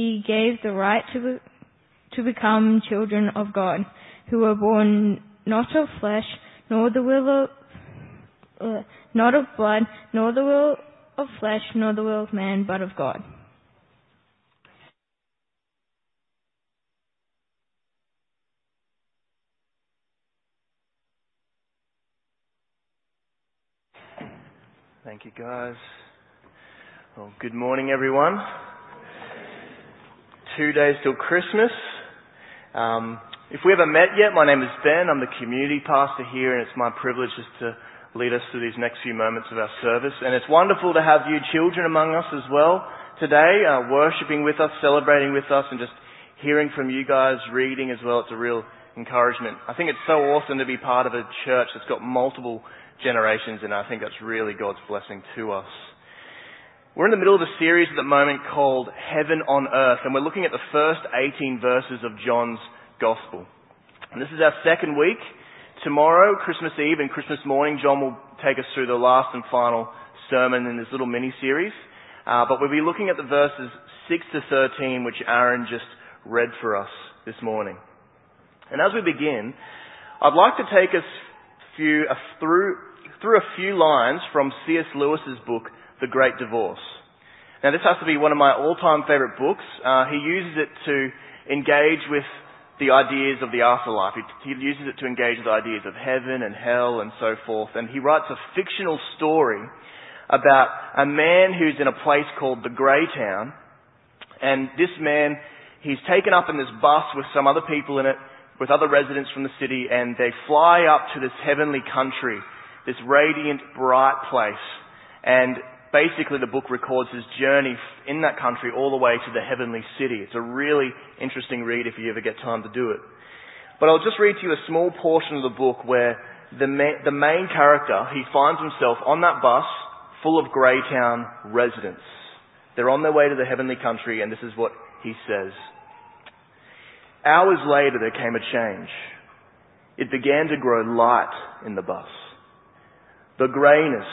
he gave the right to, be, to become children of God, who were born not of flesh, nor the will of, uh, not of blood, nor the will of flesh, nor the will of man, but of God. Thank you, guys. Well, good morning, everyone. Two days till Christmas. Um, if we haven't met yet, my name is Ben. I'm the community pastor here, and it's my privilege just to lead us through these next few moments of our service. And it's wonderful to have you children among us as well today, uh, worshiping with us, celebrating with us, and just hearing from you guys, reading as well. It's a real encouragement. I think it's so awesome to be part of a church that's got multiple generations, and I think that's really God's blessing to us. We're in the middle of a series at the moment called Heaven on Earth, and we're looking at the first 18 verses of John's Gospel. And this is our second week. Tomorrow, Christmas Eve and Christmas morning, John will take us through the last and final sermon in this little mini series. Uh, but we'll be looking at the verses 6 to 13, which Aaron just read for us this morning. And as we begin, I'd like to take us few, through through a few lines from C.S. Lewis's book, The Great Divorce. Now, this has to be one of my all-time favorite books. Uh, he uses it to engage with the ideas of the afterlife. He, he uses it to engage with ideas of heaven and hell and so forth. And he writes a fictional story about a man who's in a place called the Grey Town. And this man, he's taken up in this bus with some other people in it, with other residents from the city, and they fly up to this heavenly country this radiant, bright place. And basically the book records his journey in that country all the way to the heavenly city. It's a really interesting read if you ever get time to do it. But I'll just read to you a small portion of the book where the, ma- the main character, he finds himself on that bus full of Greytown residents. They're on their way to the heavenly country and this is what he says. Hours later there came a change. It began to grow light in the bus. The greyness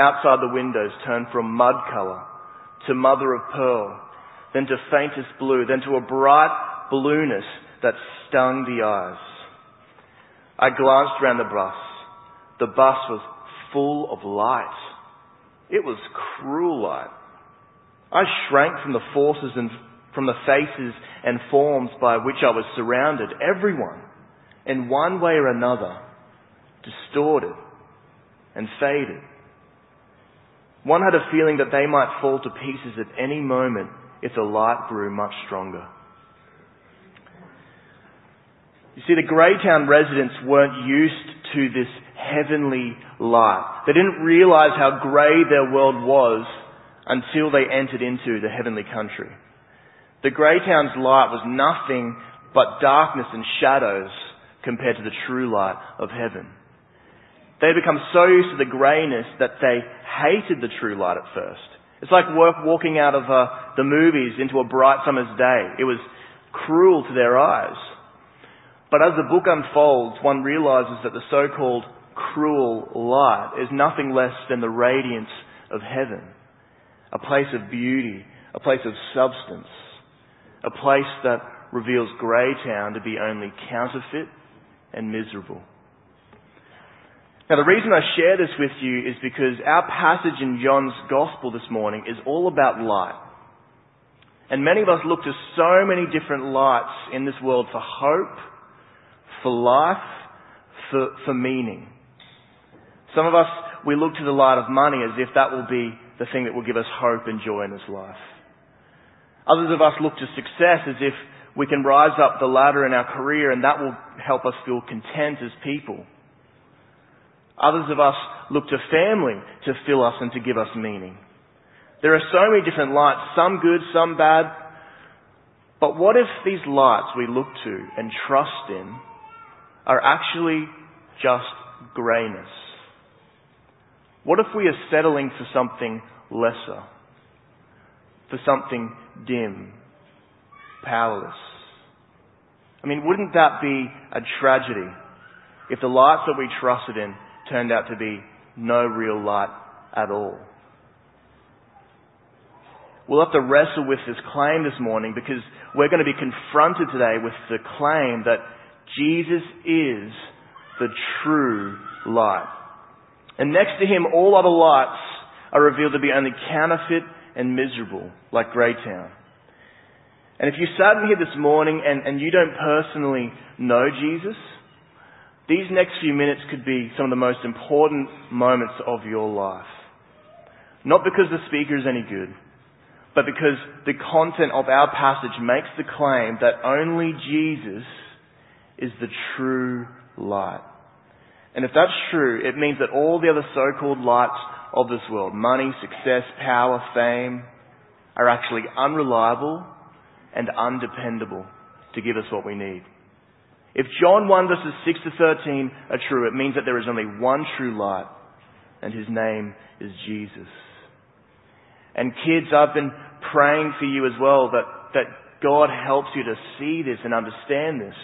outside the windows turned from mud colour to mother of pearl, then to faintest blue, then to a bright blueness that stung the eyes. I glanced round the bus. The bus was full of light. It was cruel light. I shrank from the forces and from the faces and forms by which I was surrounded. Everyone, in one way or another, distorted and faded. One had a feeling that they might fall to pieces at any moment if the light grew much stronger. You see, the Greytown residents weren't used to this heavenly light. They didn't realize how grey their world was until they entered into the heavenly country. The Greytown's light was nothing but darkness and shadows compared to the true light of heaven. They become so used to the greyness that they hated the true light at first. It's like walking out of uh, the movies into a bright summer's day. It was cruel to their eyes. But as the book unfolds, one realizes that the so-called cruel light is nothing less than the radiance of heaven. A place of beauty, a place of substance, a place that reveals Greytown to be only counterfeit and miserable. Now the reason I share this with you is because our passage in John's Gospel this morning is all about light. And many of us look to so many different lights in this world for hope, for life, for, for meaning. Some of us, we look to the light of money as if that will be the thing that will give us hope and joy in this life. Others of us look to success as if we can rise up the ladder in our career and that will help us feel content as people. Others of us look to family to fill us and to give us meaning. There are so many different lights, some good, some bad. But what if these lights we look to and trust in are actually just greyness? What if we are settling for something lesser? For something dim, powerless? I mean, wouldn't that be a tragedy if the lights that we trusted in turned out to be no real light at all? We'll have to wrestle with this claim this morning because we're going to be confronted today with the claim that Jesus is the true light. And next to him, all other lights are revealed to be only counterfeit and miserable, like Greytown. And if you sat in here this morning and, and you don't personally know Jesus, these next few minutes could be some of the most important moments of your life. Not because the speaker is any good, but because the content of our passage makes the claim that only Jesus is the true light. And if that's true, it means that all the other so-called lights of this world, money, success, power, fame, are actually unreliable and undependable to give us what we need. If John 1 verses 6 to 13 are true, it means that there is only one true light, and his name is Jesus. And kids, I've been praying for you as well that, that God helps you to see this and understand this.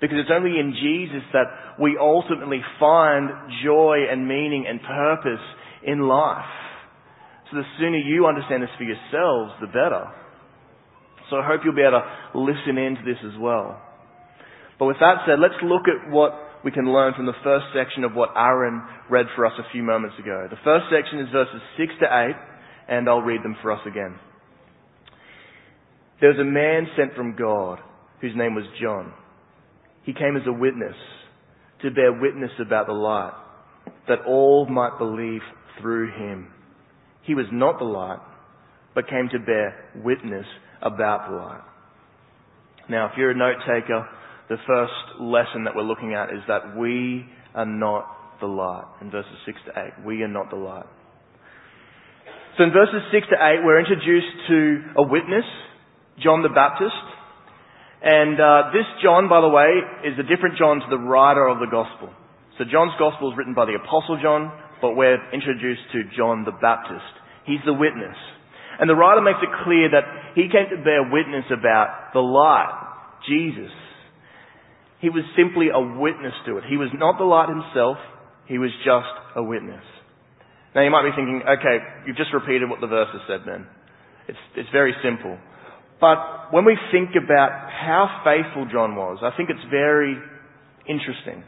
Because it's only in Jesus that we ultimately find joy and meaning and purpose in life. So the sooner you understand this for yourselves, the better. So I hope you'll be able to listen into this as well. But with that said, let's look at what we can learn from the first section of what Aaron read for us a few moments ago. The first section is verses 6 to 8, and I'll read them for us again. There was a man sent from God whose name was John. He came as a witness to bear witness about the light, that all might believe through him. He was not the light, but came to bear witness about the light. Now, if you're a note taker, the first lesson that we're looking at is that we are not the light. In verses 6 to 8, we are not the light. So in verses 6 to 8, we're introduced to a witness, John the Baptist. And uh, this John, by the way, is a different John to the writer of the Gospel. So John's Gospel is written by the Apostle John, but we're introduced to John the Baptist. He's the witness. And the writer makes it clear that he came to bear witness about the light, Jesus. He was simply a witness to it. He was not the light himself, he was just a witness. Now you might be thinking, okay, you've just repeated what the verse has said then. It's, it's very simple. But when we think about how faithful John was, I think it's very interesting.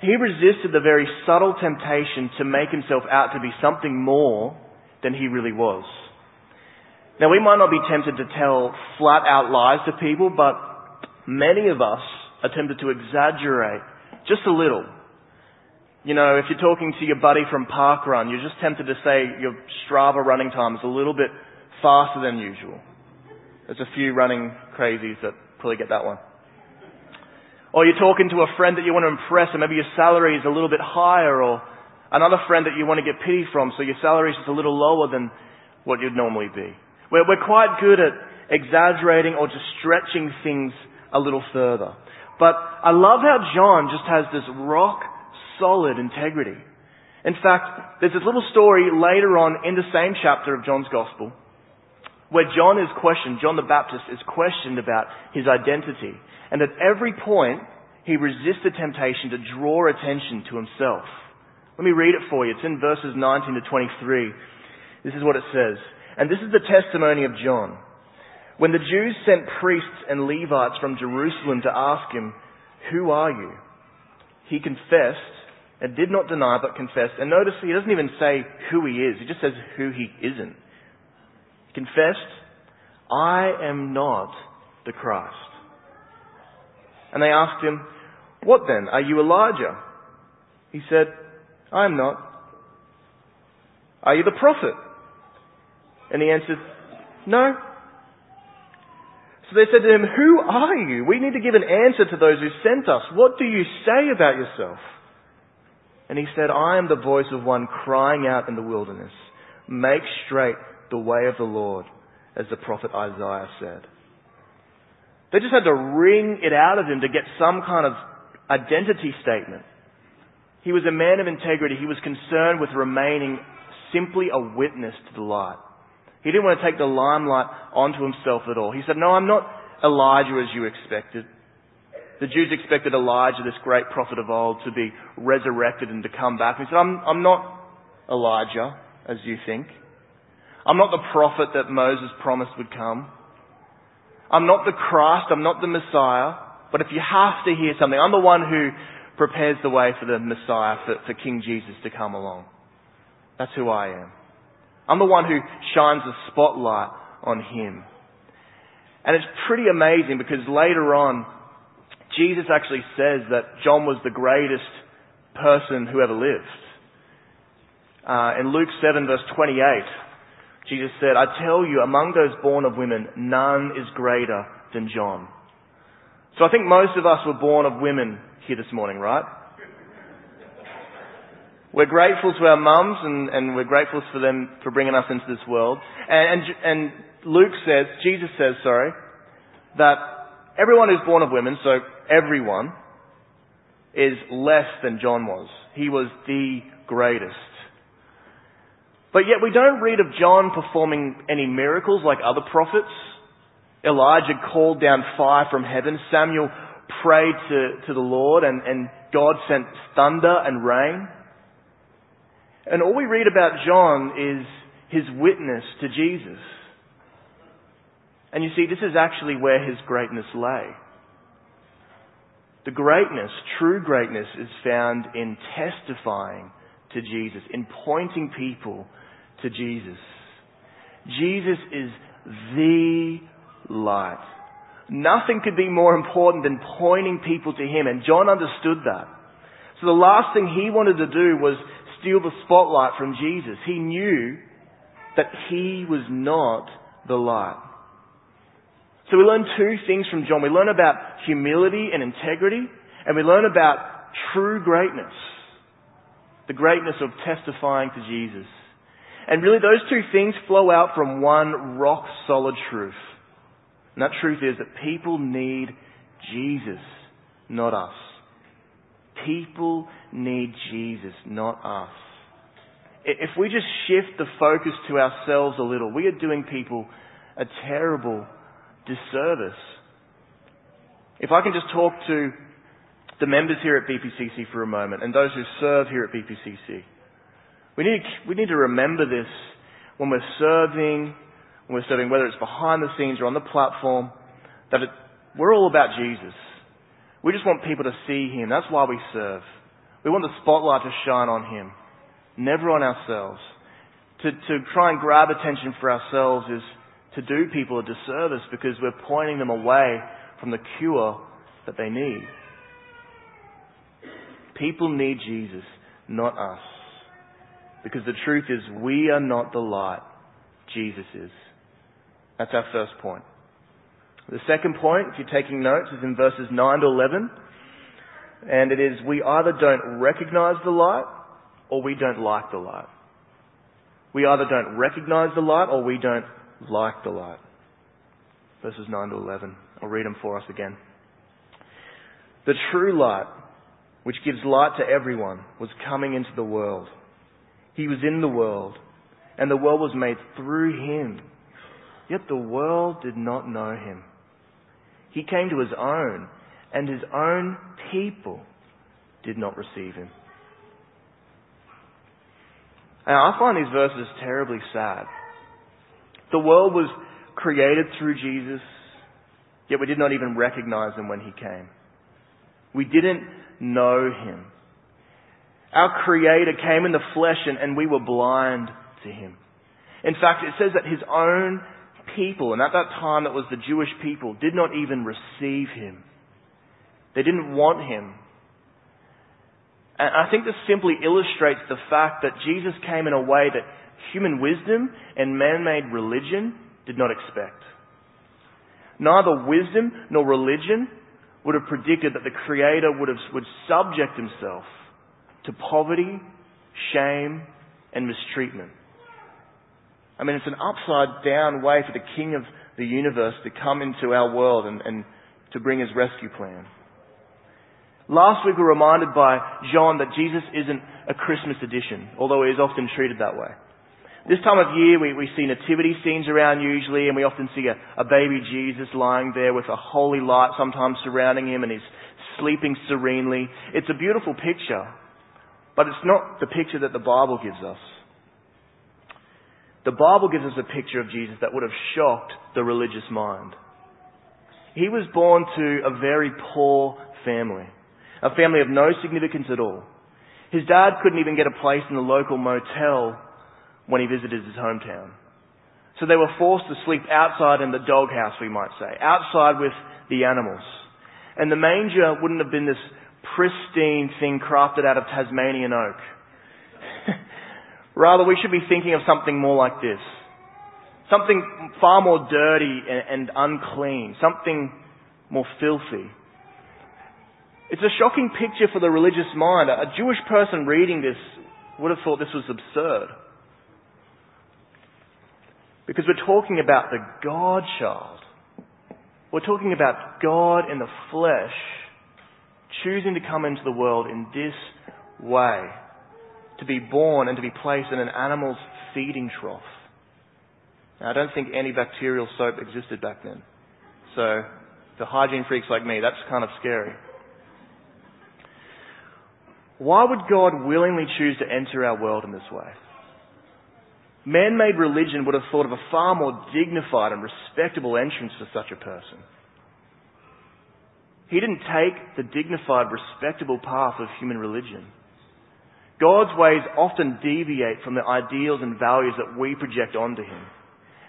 He resisted the very subtle temptation to make himself out to be something more than he really was. Now we might not be tempted to tell flat out lies to people, but many of us are tempted to exaggerate just a little. You know, if you're talking to your buddy from parkrun, you're just tempted to say your Strava running time is a little bit faster than usual. There's a few running crazies that probably get that one. Or you're talking to a friend that you want to impress and maybe your salary is a little bit higher or another friend that you want to get pity from so your salary is just a little lower than what you'd normally be. We're, we're quite good at exaggerating or just stretching things a little further. But I love how John just has this rock solid integrity. In fact, there's this little story later on in the same chapter of John's Gospel where John is questioned, John the Baptist is questioned about his identity. And at every point, he resists the temptation to draw attention to himself. Let me read it for you. It's in verses 19 to 23. This is what it says. And this is the testimony of John. When the Jews sent priests and Levites from Jerusalem to ask him, Who are you? He confessed and did not deny but confessed. And notice he doesn't even say who he is. He just says who he isn't He confessed, I am not the Christ. And they asked him, What then? Are you Elijah? He said, I am not. Are you the prophet? And he answered, No. So they said to him, Who are you? We need to give an answer to those who sent us. What do you say about yourself? And he said, I am the voice of one crying out in the wilderness, Make straight the way of the Lord, as the prophet Isaiah said. They just had to wring it out of him to get some kind of identity statement. He was a man of integrity. He was concerned with remaining simply a witness to the light. He didn't want to take the limelight onto himself at all. He said, no, I'm not Elijah as you expected. The Jews expected Elijah, this great prophet of old, to be resurrected and to come back. He said, I'm, I'm not Elijah as you think. I'm not the prophet that Moses promised would come. I'm not the Christ. I'm not the Messiah. But if you have to hear something, I'm the one who prepares the way for the Messiah, for, for King Jesus to come along. That's who I am. I'm the one who shines the spotlight on him. And it's pretty amazing because later on, Jesus actually says that John was the greatest person who ever lived. Uh, in Luke 7 verse 28, Jesus said, I tell you, among those born of women, none is greater than John. So I think most of us were born of women here this morning, right? We're grateful to our mums and, and we're grateful for them for bringing us into this world. And, and, and Luke says, Jesus says, sorry, that everyone who's born of women, so everyone, is less than John was. He was the greatest. But yet we don't read of John performing any miracles like other prophets. Elijah called down fire from heaven. Samuel prayed to, to the Lord and, and God sent thunder and rain. And all we read about John is his witness to Jesus. And you see, this is actually where his greatness lay. The greatness, true greatness, is found in testifying to Jesus, in pointing people to Jesus. Jesus is the light. Nothing could be more important than pointing people to Him, and John understood that. So the last thing he wanted to do was steal the spotlight from Jesus. He knew that he was not the light. So we learn two things from John. We learn about humility and integrity, and we learn about true greatness. The greatness of testifying to Jesus. And really those two things flow out from one rock solid truth. And that truth is that people need Jesus, not us. People need Jesus, not us. If we just shift the focus to ourselves a little, we are doing people a terrible disservice. If I can just talk to the members here at BPCC for a moment and those who serve here at BPCC. We need, we need to remember this when we're serving, when we're serving, whether it's behind the scenes or on the platform, that it, we're all about Jesus. We just want people to see Him. That's why we serve. We want the spotlight to shine on Him, never on ourselves. To, to try and grab attention for ourselves is to do people a disservice because we're pointing them away from the cure that they need. People need Jesus, not us. Because the truth is, we are not the light. Jesus is. That's our first point. The second point, if you're taking notes, is in verses 9 to 11. And it is, we either don't recognize the light or we don't like the light. We either don't recognize the light or we don't like the light. Verses 9 to 11. I'll read them for us again. The true light, which gives light to everyone, was coming into the world. He was in the world, and the world was made through him. Yet the world did not know him. He came to his own, and his own people did not receive him. Now, I find these verses terribly sad. The world was created through Jesus, yet we did not even recognize him when he came. We didn't know him. Our Creator came in the flesh and, and we were blind to him. In fact, it says that his own people, and at that time it was the Jewish people, did not even receive him. They didn't want him. And I think this simply illustrates the fact that Jesus came in a way that human wisdom and man-made religion did not expect. Neither wisdom nor religion would have predicted that the Creator would, have, would subject himself to poverty, shame, and mistreatment. I mean, it's an upside down way for the King of the universe to come into our world and, and to bring his rescue plan. Last week we were reminded by John that Jesus isn't a Christmas edition, although he is often treated that way. This time of year we, we see nativity scenes around usually and we often see a, a baby Jesus lying there with a holy light sometimes surrounding him and he's sleeping serenely. It's a beautiful picture, but it's not the picture that the Bible gives us. The Bible gives us a picture of Jesus that would have shocked the religious mind. He was born to a very poor family, a family of no significance at all. His dad couldn't even get a place in the local motel when he visited his hometown. So they were forced to sleep outside in the doghouse, we might say, outside with the animals. And the manger wouldn't have been this pristine thing crafted out of Tasmanian oak. Rather, we should be thinking of something more like this. Something far more dirty and, and unclean. Something more filthy. It's a shocking picture for the religious mind. A Jewish person reading this would have thought this was absurd. Because we're talking about the God child. We're talking about God in the flesh choosing to come into the world in this way. To be born and to be placed in an animal's feeding trough. Now, I don't think antibacterial soap existed back then. So, for hygiene freaks like me, that's kind of scary. Why would God willingly choose to enter our world in this way? Man-made religion would have thought of a far more dignified and respectable entrance for such a person. He didn't take the dignified, respectable path of human religion. God's ways often deviate from the ideals and values that we project onto Him.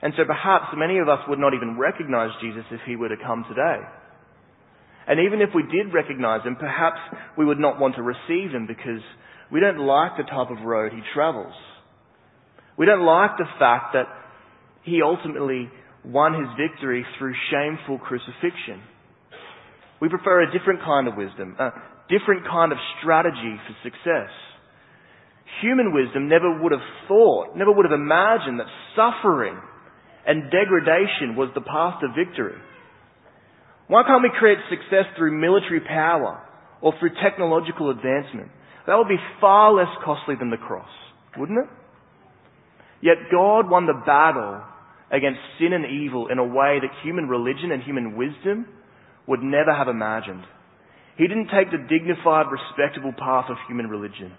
And so perhaps many of us would not even recognize Jesus if He were to come today. And even if we did recognize Him, perhaps we would not want to receive Him because we don't like the type of road He travels. We don't like the fact that He ultimately won His victory through shameful crucifixion. We prefer a different kind of wisdom, a different kind of strategy for success. Human wisdom never would have thought, never would have imagined that suffering and degradation was the path to victory. Why can't we create success through military power or through technological advancement? That would be far less costly than the cross, wouldn't it? Yet God won the battle against sin and evil in a way that human religion and human wisdom would never have imagined. He didn't take the dignified, respectable path of human religion.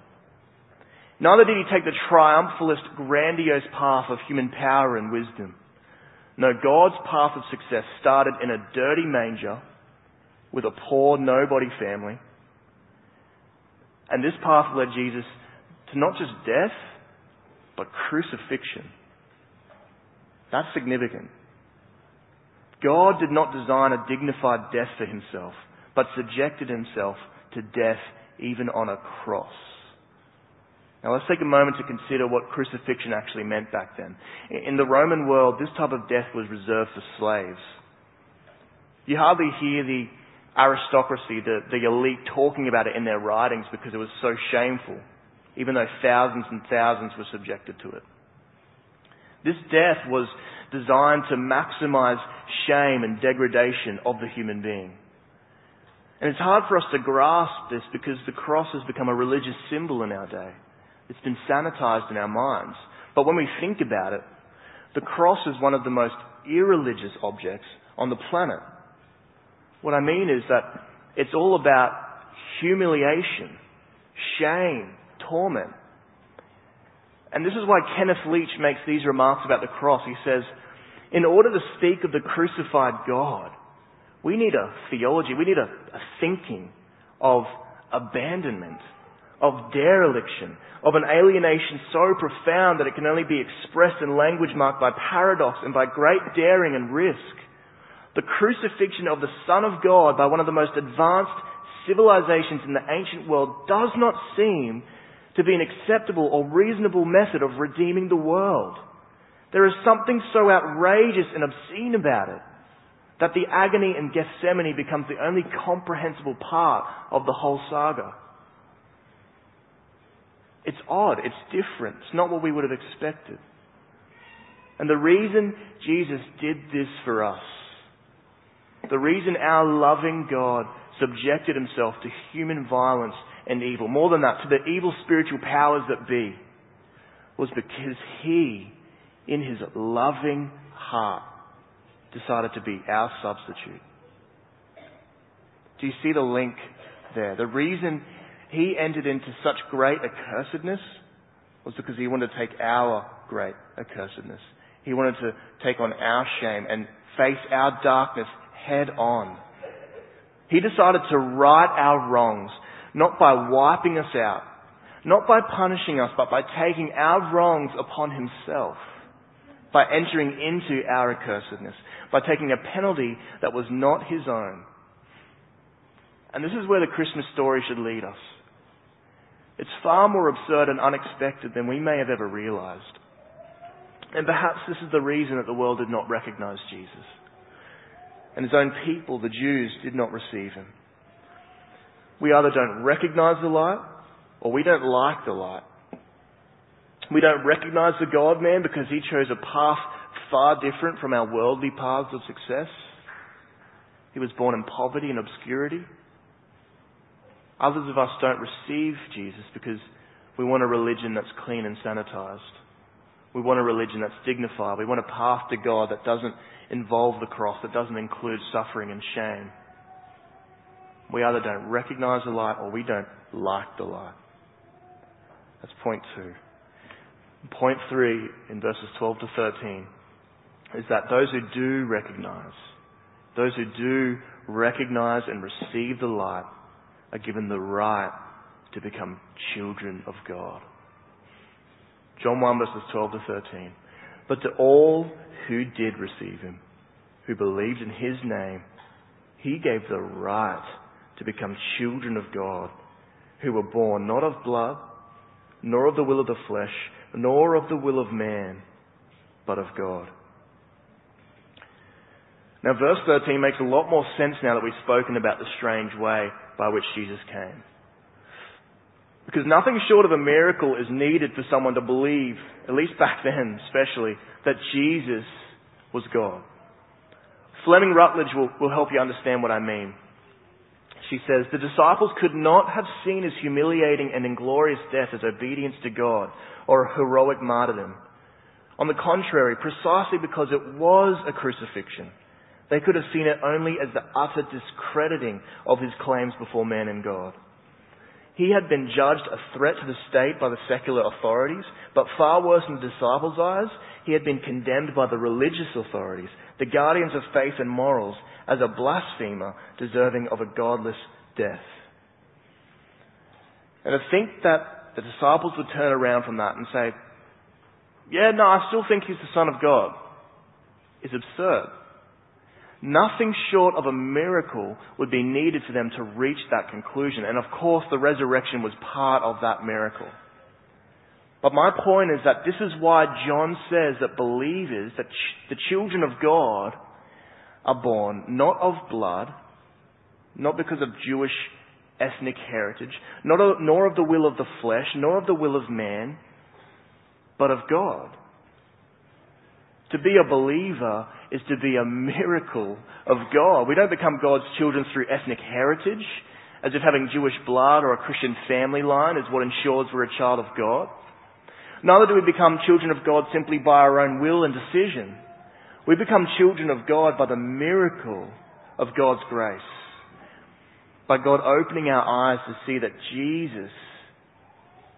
Neither did he take the triumphalist, grandiose path of human power and wisdom. No, God's path of success started in a dirty manger with a poor, nobody family. And this path led Jesus to not just death, but crucifixion. That's significant. God did not design a dignified death for himself, but subjected himself to death even on a cross. Now let's take a moment to consider what crucifixion actually meant back then. In the Roman world, this type of death was reserved for slaves. You hardly hear the aristocracy, the, the elite talking about it in their writings because it was so shameful, even though thousands and thousands were subjected to it. This death was designed to maximize shame and degradation of the human being. And it's hard for us to grasp this because the cross has become a religious symbol in our day. It's been sanitized in our minds. But when we think about it, the cross is one of the most irreligious objects on the planet. What I mean is that it's all about humiliation, shame, torment. And this is why Kenneth Leech makes these remarks about the cross. He says, in order to speak of the crucified God, we need a theology, we need a, a thinking of abandonment, of dereliction, of an alienation so profound that it can only be expressed in language marked by paradox and by great daring and risk. The crucifixion of the Son of God by one of the most advanced civilizations in the ancient world does not seem to be an acceptable or reasonable method of redeeming the world. There is something so outrageous and obscene about it that the agony in Gethsemane becomes the only comprehensible part of the whole saga. It's odd. It's different. It's not what we would have expected. And the reason Jesus did this for us, the reason our loving God subjected himself to human violence and evil, more than that, to the evil spiritual powers that be, was because he, in his loving heart, decided to be our substitute. Do you see the link there? The reason he entered into such great accursedness was because he wanted to take our great accursedness. He wanted to take on our shame and face our darkness head on. He decided to right our wrongs, not by wiping us out, not by punishing us, but by taking our wrongs upon himself, by entering into our accursedness, by taking a penalty that was not his own. And this is where the Christmas story should lead us. It's far more absurd and unexpected than we may have ever realized. And perhaps this is the reason that the world did not recognize Jesus. And his own people, the Jews, did not receive him. We either don't recognize the light or we don't like the light. We don't recognize the God man because he chose a path far different from our worldly paths of success. He was born in poverty and obscurity. Others of us don't receive Jesus because we want a religion that's clean and sanitized. We want a religion that's dignified. We want a path to God that doesn't involve the cross, that doesn't include suffering and shame. We either don't recognize the light or we don't like the light. That's point two. Point three in verses 12 to 13 is that those who do recognize, those who do recognize and receive the light are given the right to become children of God. John 1 verses 12 to 13. But to all who did receive him, who believed in his name, he gave the right to become children of God, who were born not of blood, nor of the will of the flesh, nor of the will of man, but of God. Now verse 13 makes a lot more sense now that we've spoken about the strange way by which Jesus came. Because nothing short of a miracle is needed for someone to believe, at least back then especially, that Jesus was God. Fleming Rutledge will, will help you understand what I mean. She says, the disciples could not have seen his humiliating and inglorious death as obedience to God or a heroic martyrdom. On the contrary, precisely because it was a crucifixion, they could have seen it only as the utter discrediting of his claims before man and God. He had been judged a threat to the state by the secular authorities, but far worse in the disciples' eyes, he had been condemned by the religious authorities, the guardians of faith and morals, as a blasphemer deserving of a godless death. And to think that the disciples would turn around from that and say, yeah, no, I still think he's the Son of God, is absurd. Nothing short of a miracle would be needed for them to reach that conclusion. And of course, the resurrection was part of that miracle. But my point is that this is why John says that believers, that the children of God, are born not of blood, not because of Jewish ethnic heritage, not of, nor of the will of the flesh, nor of the will of man, but of God. To be a believer is to be a miracle of God. We don't become God's children through ethnic heritage, as if having Jewish blood or a Christian family line is what ensures we're a child of God. Neither do we become children of God simply by our own will and decision. We become children of God by the miracle of God's grace. By God opening our eyes to see that Jesus,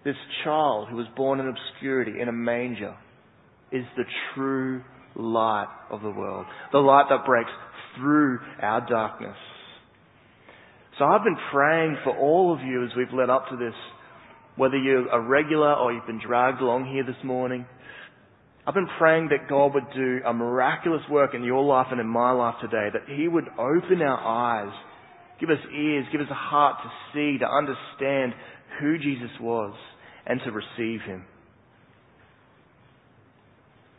this child who was born in obscurity in a manger, is the true light of the world. The light that breaks through our darkness. So I've been praying for all of you as we've led up to this, whether you're a regular or you've been dragged along here this morning. I've been praying that God would do a miraculous work in your life and in my life today, that He would open our eyes, give us ears, give us a heart to see, to understand who Jesus was, and to receive Him.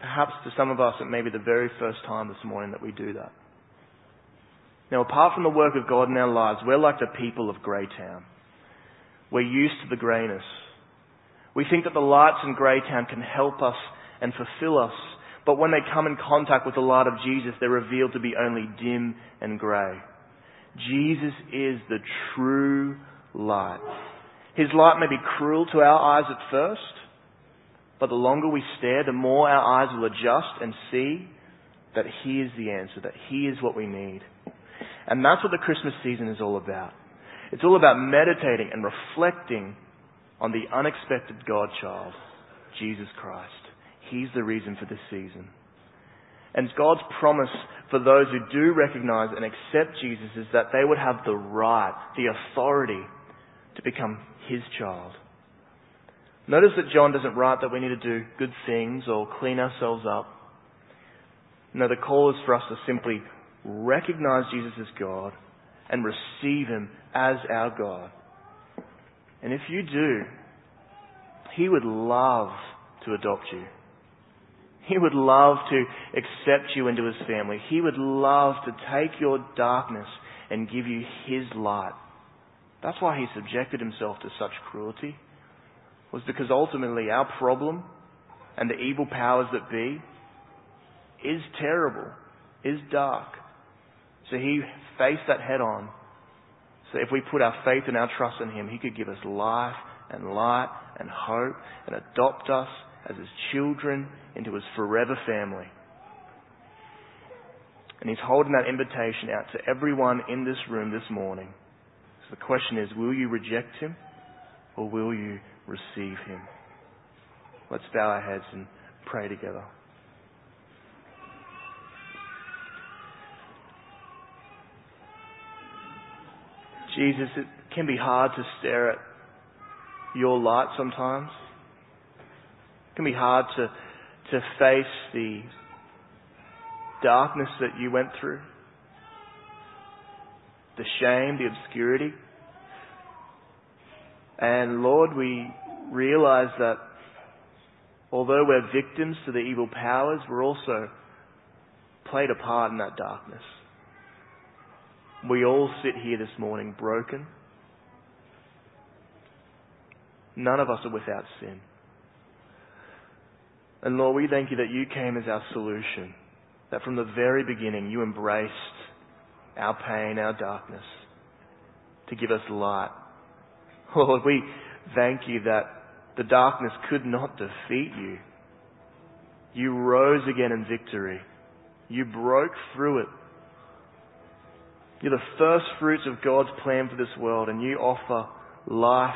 Perhaps to some of us, it may be the very first time this morning that we do that. Now, apart from the work of God in our lives, we're like the people of Greytown. We're used to the greyness. We think that the lights in Greytown can help us and fulfill us, But when they come in contact with the light of Jesus, they're revealed to be only dim and grey. Jesus is the true light. His light may be cruel to our eyes at first, but the longer we stare, the more our eyes will adjust and see that He is the answer, that He is what we need. And that's what the Christmas season is all about. It's all about meditating and reflecting on the unexpected God child, Jesus Christ. He's the reason for this season. And God's promise for those who do recognize and accept Jesus is that they would have the right, the authority to become His child. Notice that John doesn't write that we need to do good things or clean ourselves up. No, the call is for us to simply recognize Jesus as God and receive Him as our God. And if you do, He would love to adopt you. He would love to accept you into His family. He would love to take your darkness and give you His light. That's why He subjected Himself to such cruelty, was because ultimately our problem and the evil powers that be is terrible, is dark. So He faced that head on. So if we put our faith and our trust in Him, He could give us life and light and hope and adopt us as His children into His forever family. And He's holding that invitation out to everyone in this room this morning. So the question is, will you reject Him or will you receive Him? Let's bow our heads and pray together. Jesus, it can be hard to stare at your light sometimes. It can be hard to, to face the darkness that you went through, the shame, the obscurity. And Lord, we realize that although we're victims to the evil powers, we're also played a part in that darkness. We all sit here this morning broken. None of us are without sin. And Lord, we thank you that you came as our solution. That from the very beginning you embraced our pain, our darkness, to give us light. Lord, we thank you that the darkness could not defeat you. You rose again in victory. You broke through it you're the first fruits of God's plan for this world, and you offer life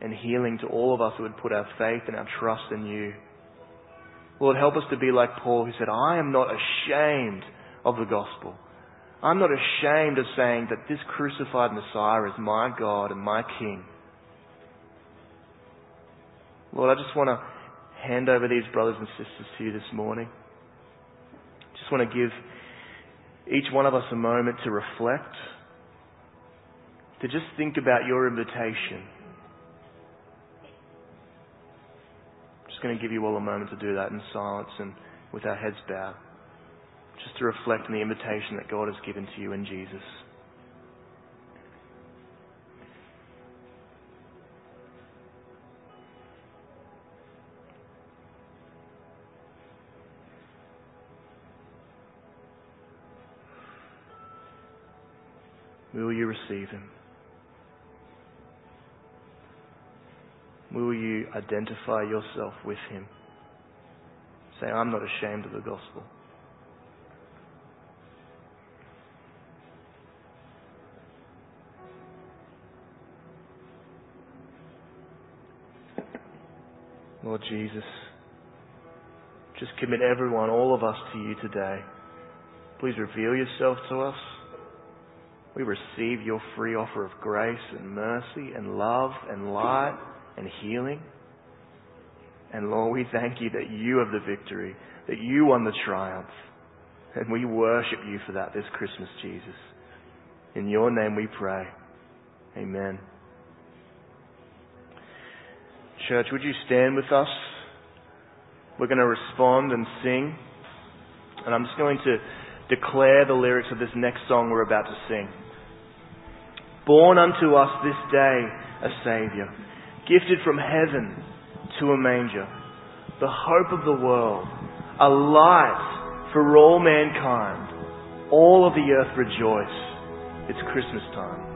and healing to all of us who would put our faith and our trust in you. Lord, help us to be like Paul who said, I am not ashamed of the gospel. I'm not ashamed of saying that this crucified Messiah is my God and my King. Lord, I just want to hand over these brothers and sisters to you this morning. Just want to give each one of us a moment to reflect, to just think about your invitation. Just going to give you all a moment to do that in silence and with our heads bowed, just to reflect on the invitation that God has given to you in Jesus. Will you receive him? Will you identify yourself with him? Say, I'm not ashamed of the gospel. Lord Jesus, just commit everyone, all of us to you today. Please reveal yourself to us. We receive your free offer of grace and mercy and love and light and healing. And Lord, we thank you that you have the victory, that you won the triumph. And we worship you for that this Christmas, Jesus. In your name we pray. Amen. Church, would you stand with us? We're going to respond and sing. And I'm just going to declare the lyrics of this next song we're about to sing. Born unto us this day a Saviour, gifted from heaven to a manger, the hope of the world, a light for all mankind. All of the earth rejoice. It's Christmas time.